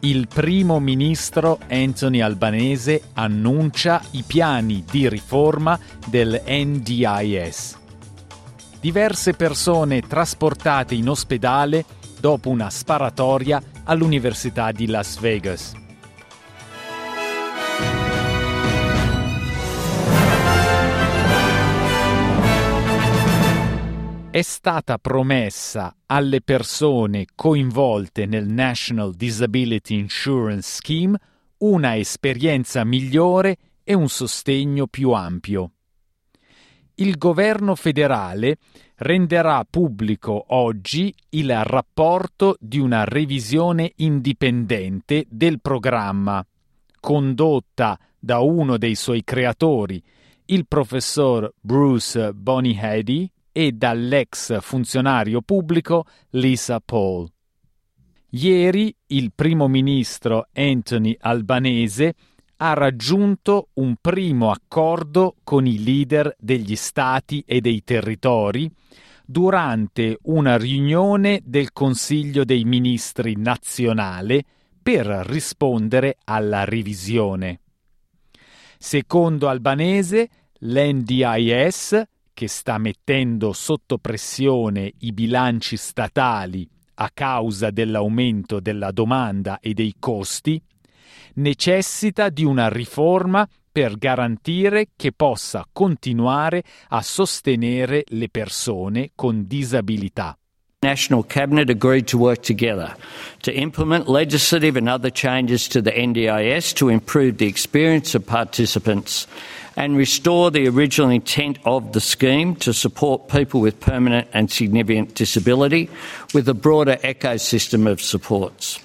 il primo ministro Anthony Albanese annuncia i piani di riforma del NDIS. Diverse persone trasportate in ospedale dopo una sparatoria all'Università di Las Vegas. È stata promessa alle persone coinvolte nel National Disability Insurance Scheme una esperienza migliore e un sostegno più ampio. Il governo federale renderà pubblico oggi il rapporto di una revisione indipendente del programma, condotta da uno dei suoi creatori, il professor Bruce Bonyhady, e dall'ex funzionario pubblico Lisa Paul. Ieri il primo ministro Anthony Albanese ha raggiunto un primo accordo con i leader degli stati e dei territori durante una riunione del Consiglio dei ministri nazionale per rispondere alla revisione. Secondo Albanese, l'NDIS che sta mettendo sotto pressione i bilanci statali a causa dell'aumento della domanda e dei costi, necessita di una riforma per garantire che possa continuare a sostenere le persone con disabilità. National Cabinet agreed to work together to implement legislative and other changes to the NDIS to improve the experience of participants and restore the original intent of the scheme to support people with permanent and significant disability with a broader ecosystem of supports.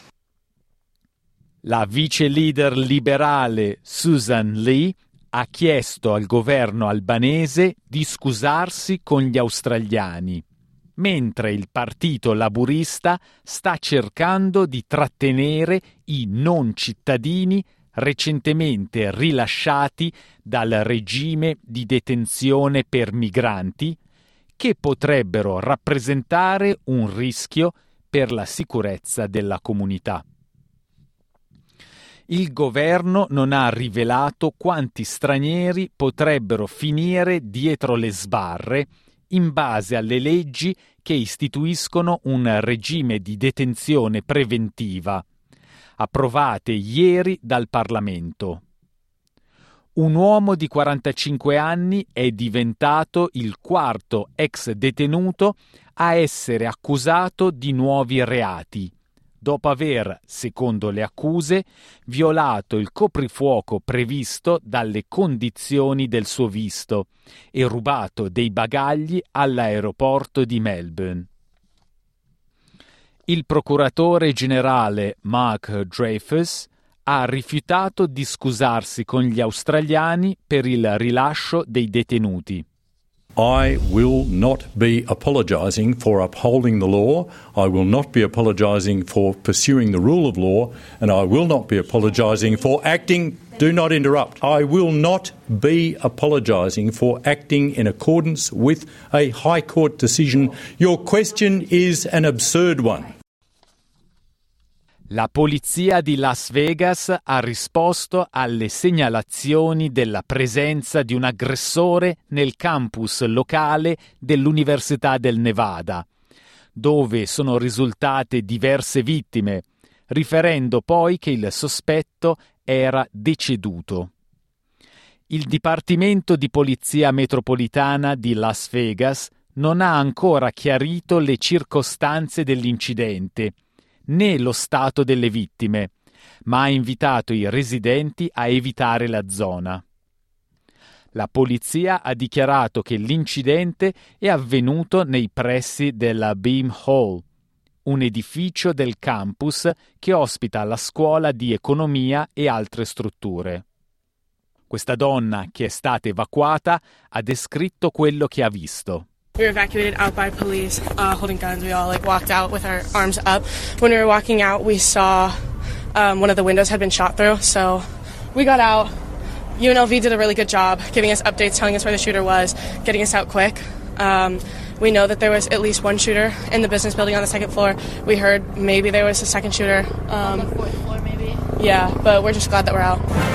La vice leader liberale Susan Lee ha chiesto al governo albanese di scusarsi con gli australiani, mentre il partito laburista sta cercando di trattenere i non cittadini recentemente rilasciati dal regime di detenzione per migranti che potrebbero rappresentare un rischio per la sicurezza della comunità. Il governo non ha rivelato quanti stranieri potrebbero finire dietro le sbarre in base alle leggi che istituiscono un regime di detenzione preventiva approvate ieri dal Parlamento. Un uomo di 45 anni è diventato il quarto ex detenuto a essere accusato di nuovi reati, dopo aver, secondo le accuse, violato il coprifuoco previsto dalle condizioni del suo visto e rubato dei bagagli all'aeroporto di Melbourne. Il procuratore generale Mark Dreyfus ha rifiutato di scusarsi con gli australiani per il rilascio dei detenuti. I will not be apologising for upholding the law. I will not be apologising for pursuing the rule of law. And I will not be apologising for acting. Do not interrupt. I will not be apologising for acting in accordance with a High Court decision. Your question is an absurd one. La polizia di Las Vegas ha risposto alle segnalazioni della presenza di un aggressore nel campus locale dell'Università del Nevada, dove sono risultate diverse vittime, riferendo poi che il sospetto era deceduto. Il Dipartimento di Polizia Metropolitana di Las Vegas non ha ancora chiarito le circostanze dell'incidente né lo stato delle vittime, ma ha invitato i residenti a evitare la zona. La polizia ha dichiarato che l'incidente è avvenuto nei pressi della Beam Hall, un edificio del campus che ospita la scuola di economia e altre strutture. Questa donna, che è stata evacuata, ha descritto quello che ha visto. We were evacuated out by police uh, holding guns. We all like walked out with our arms up. When we were walking out, we saw um, one of the windows had been shot through. So we got out. UNLV did a really good job giving us updates, telling us where the shooter was, getting us out quick. Um, we know that there was at least one shooter in the business building on the second floor. We heard maybe there was a second shooter. Um, on the fourth floor, maybe. Yeah, but we're just glad that we're out.